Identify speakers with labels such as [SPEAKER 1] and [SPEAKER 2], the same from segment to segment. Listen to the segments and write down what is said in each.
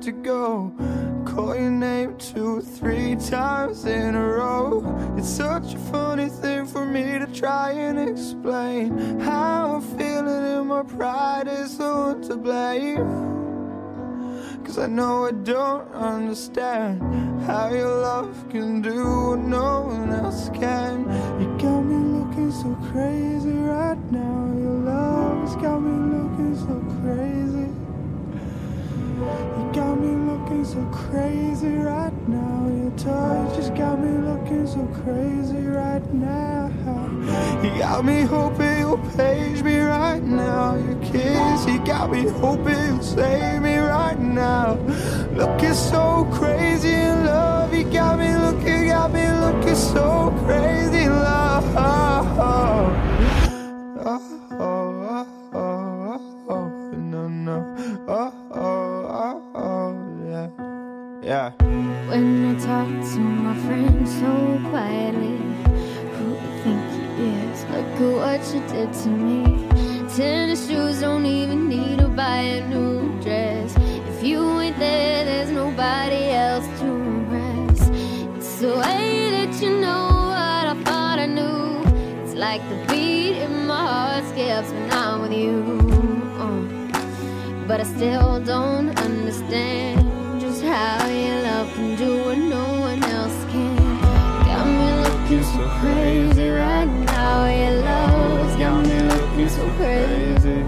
[SPEAKER 1] to go. Call your name two, three times in a row. It's such a funny thing for me to try and explain how I'm feeling, and my pride is the one to blame. Cause I know I don't understand got me hoping you'll page me right now. Your kiss, you got me hoping you'll save me right now. Looking so crazy in love. You got me looking, got me looking so crazy in love. Oh, oh, oh, oh, oh, no, no. Oh, oh, oh, oh, yeah. Yeah.
[SPEAKER 2] When I talk to my friends so quietly, who you think he is? Look at what you did to me. Tennis shoes don't even need to buy a new dress. If you ain't there, there's nobody else to impress. It's the way that you know what I thought I knew. It's like the beat in my heart skips when I'm with you. Uh. But I still don't understand just how your love can looking so crazy right now. Your love's got me looking so crazy.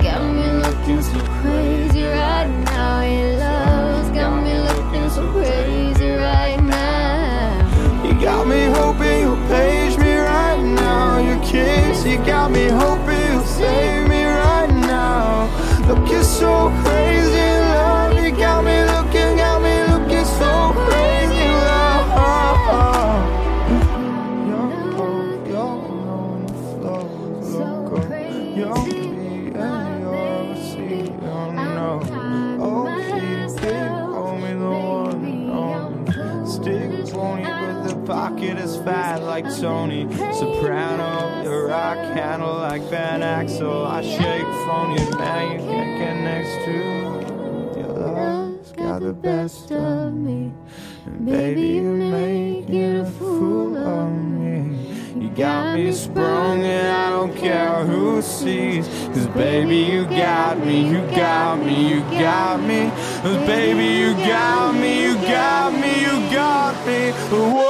[SPEAKER 2] Got me looking so crazy right now. Your love's got me looking so crazy right now.
[SPEAKER 1] You got me hoping you'll page me right now. Your kiss, you got me hoping you'll save me right now. Looking so crazy best of me. And baby, you're making a fool of me. You got me sprung and I don't care who sees. Cause baby, you got me, you got me, you got me. Cause baby, you got me, you got me, you got me. You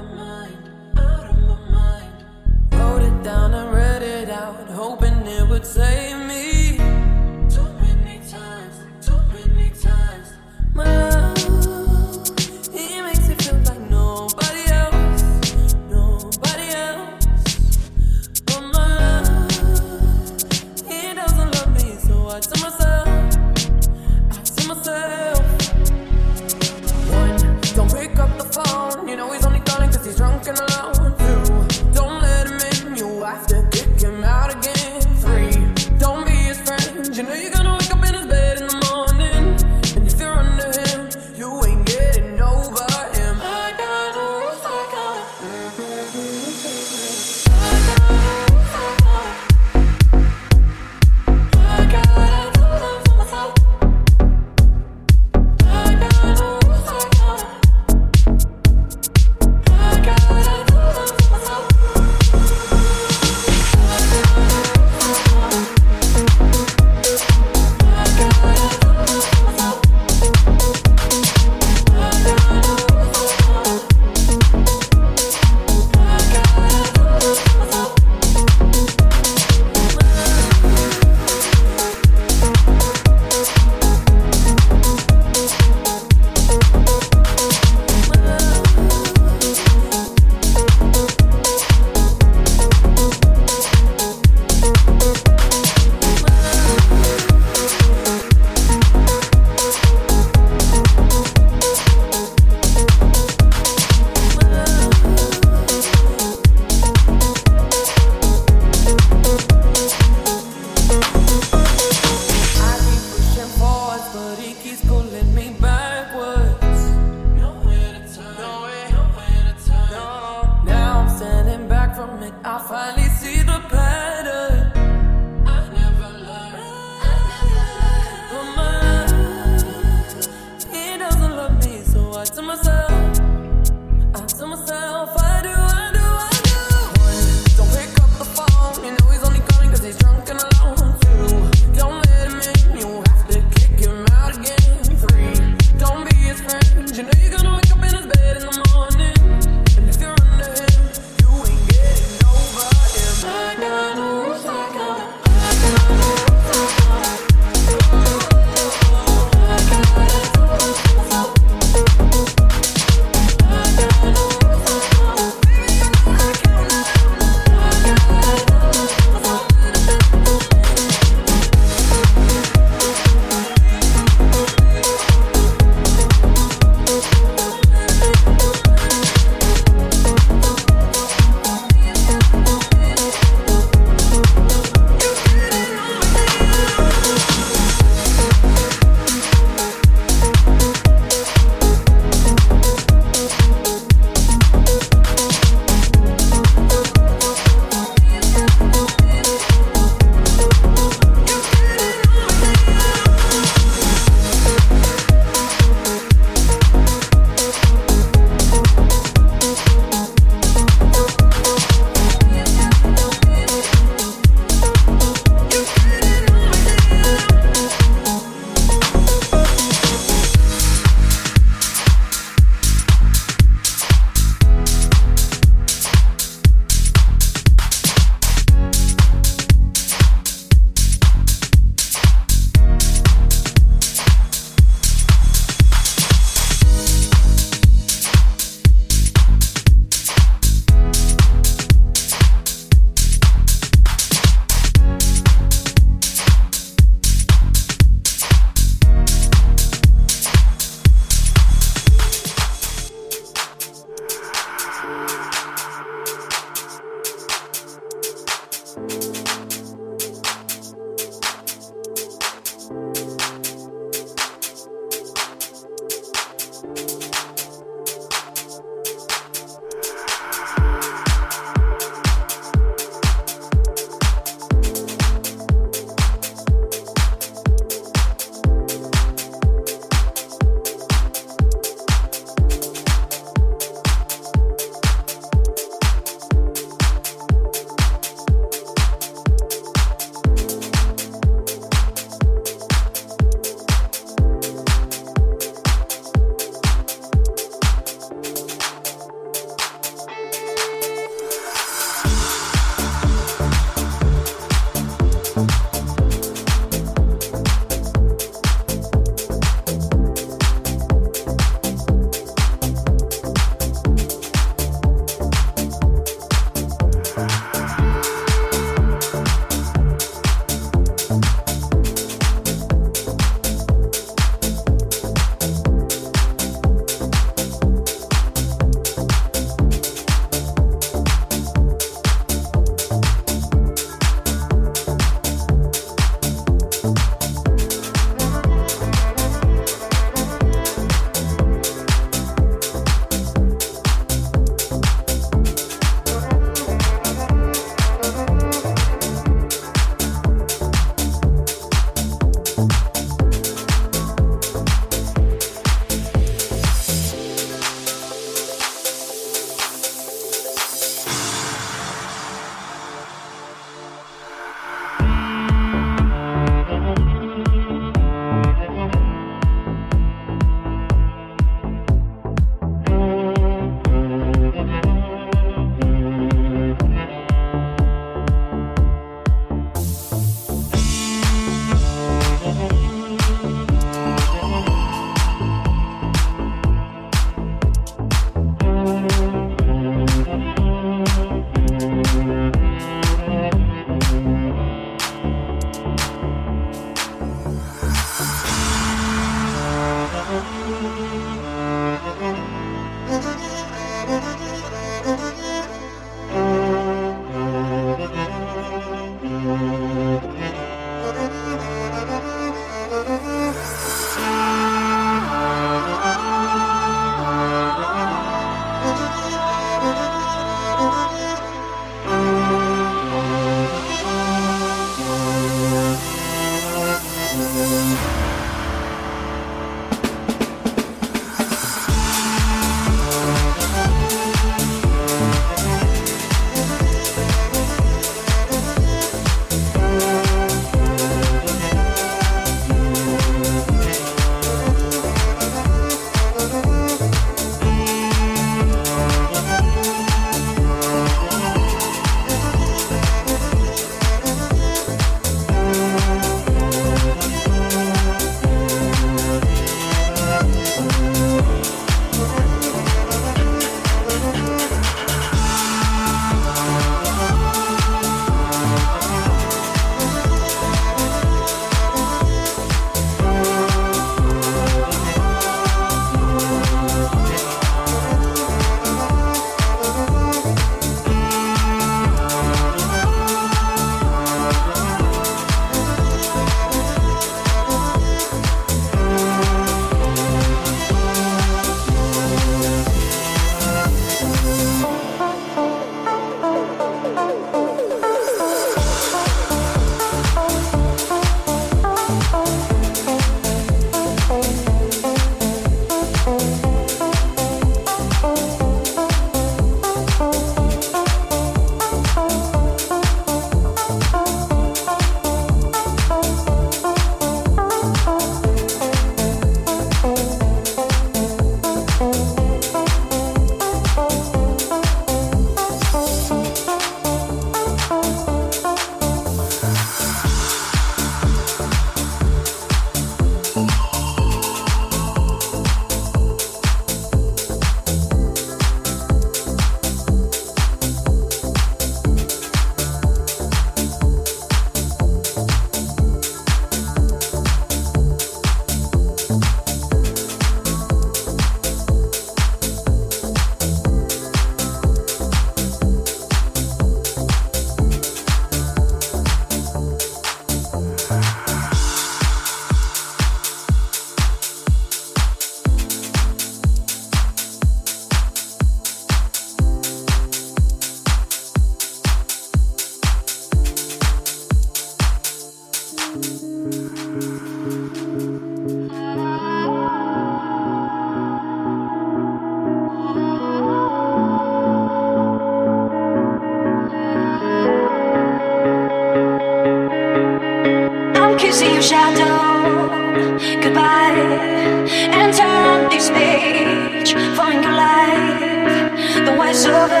[SPEAKER 3] should have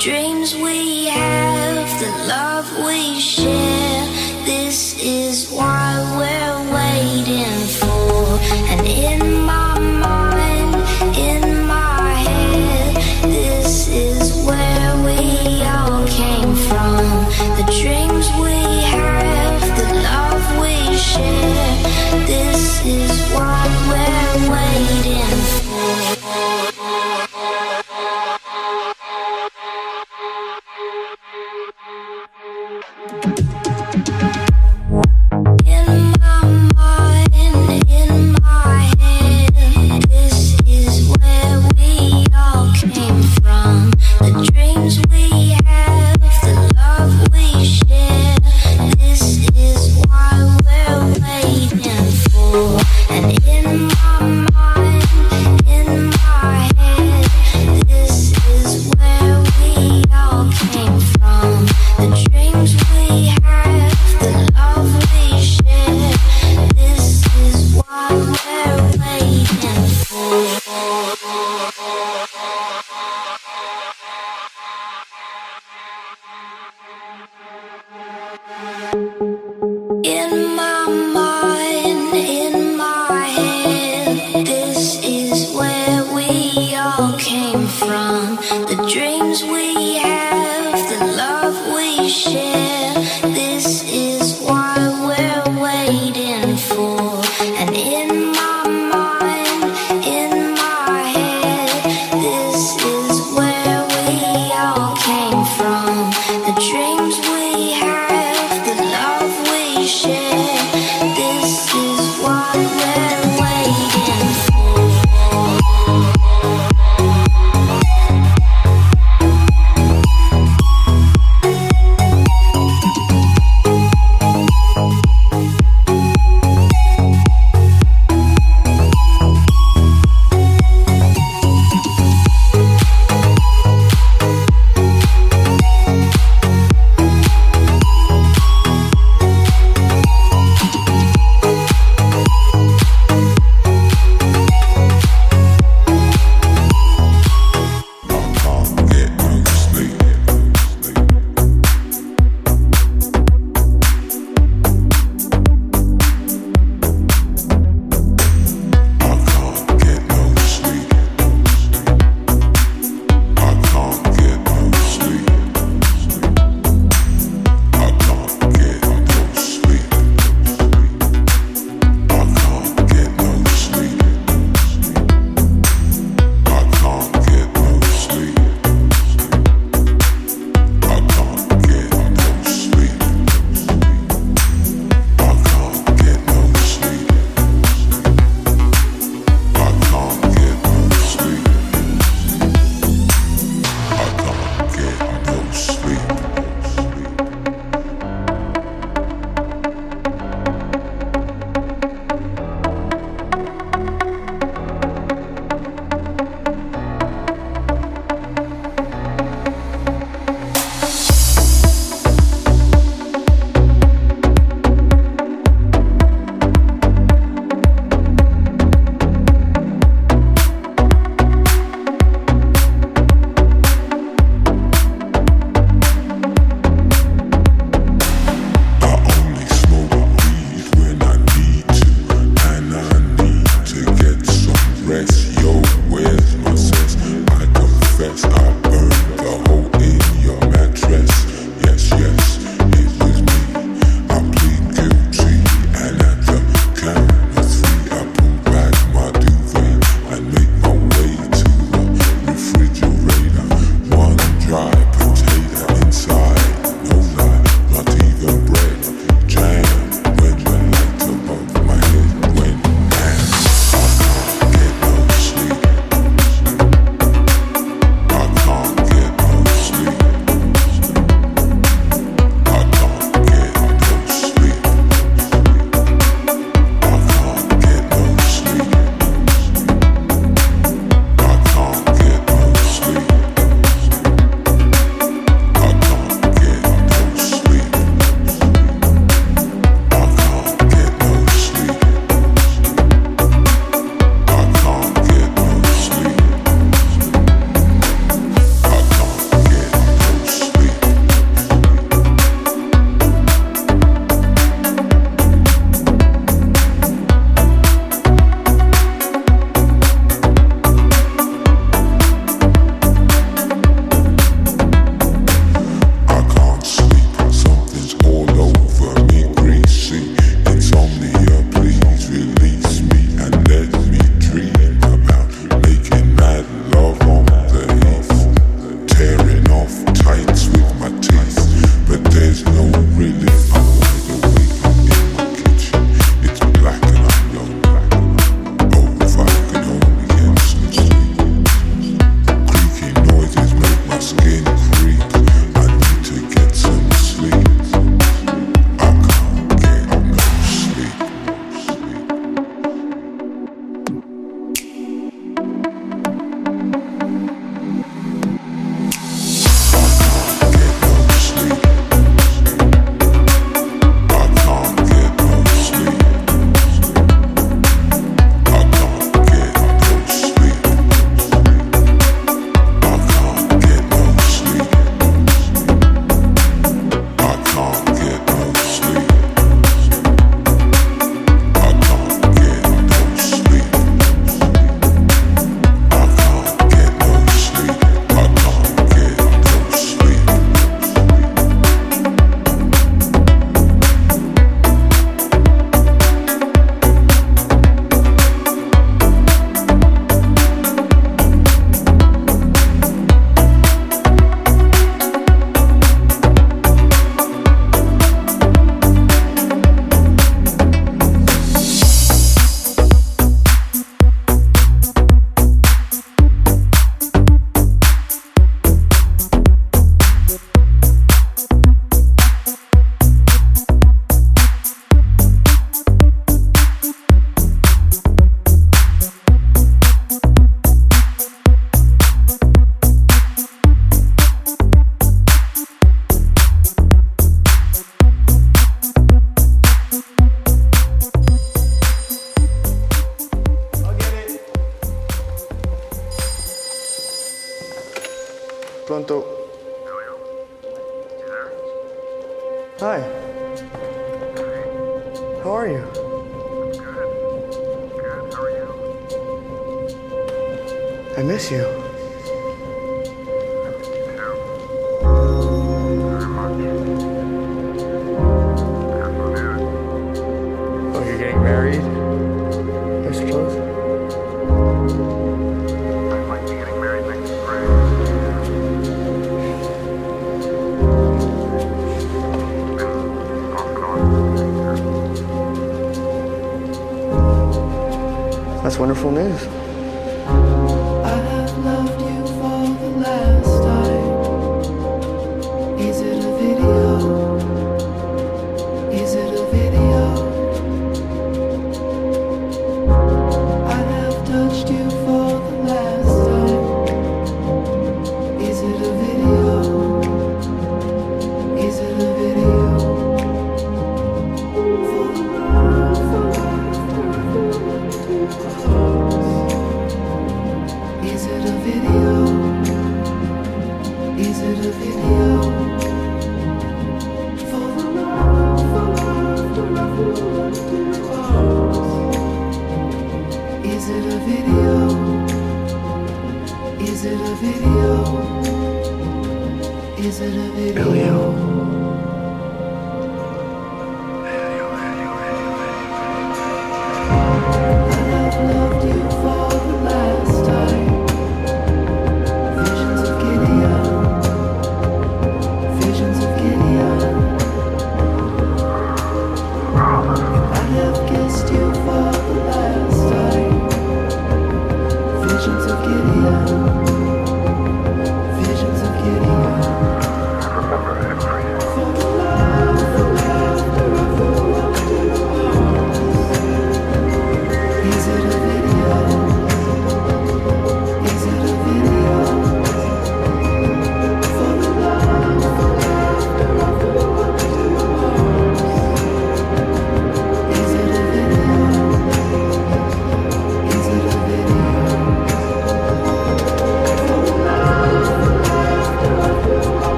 [SPEAKER 3] Thank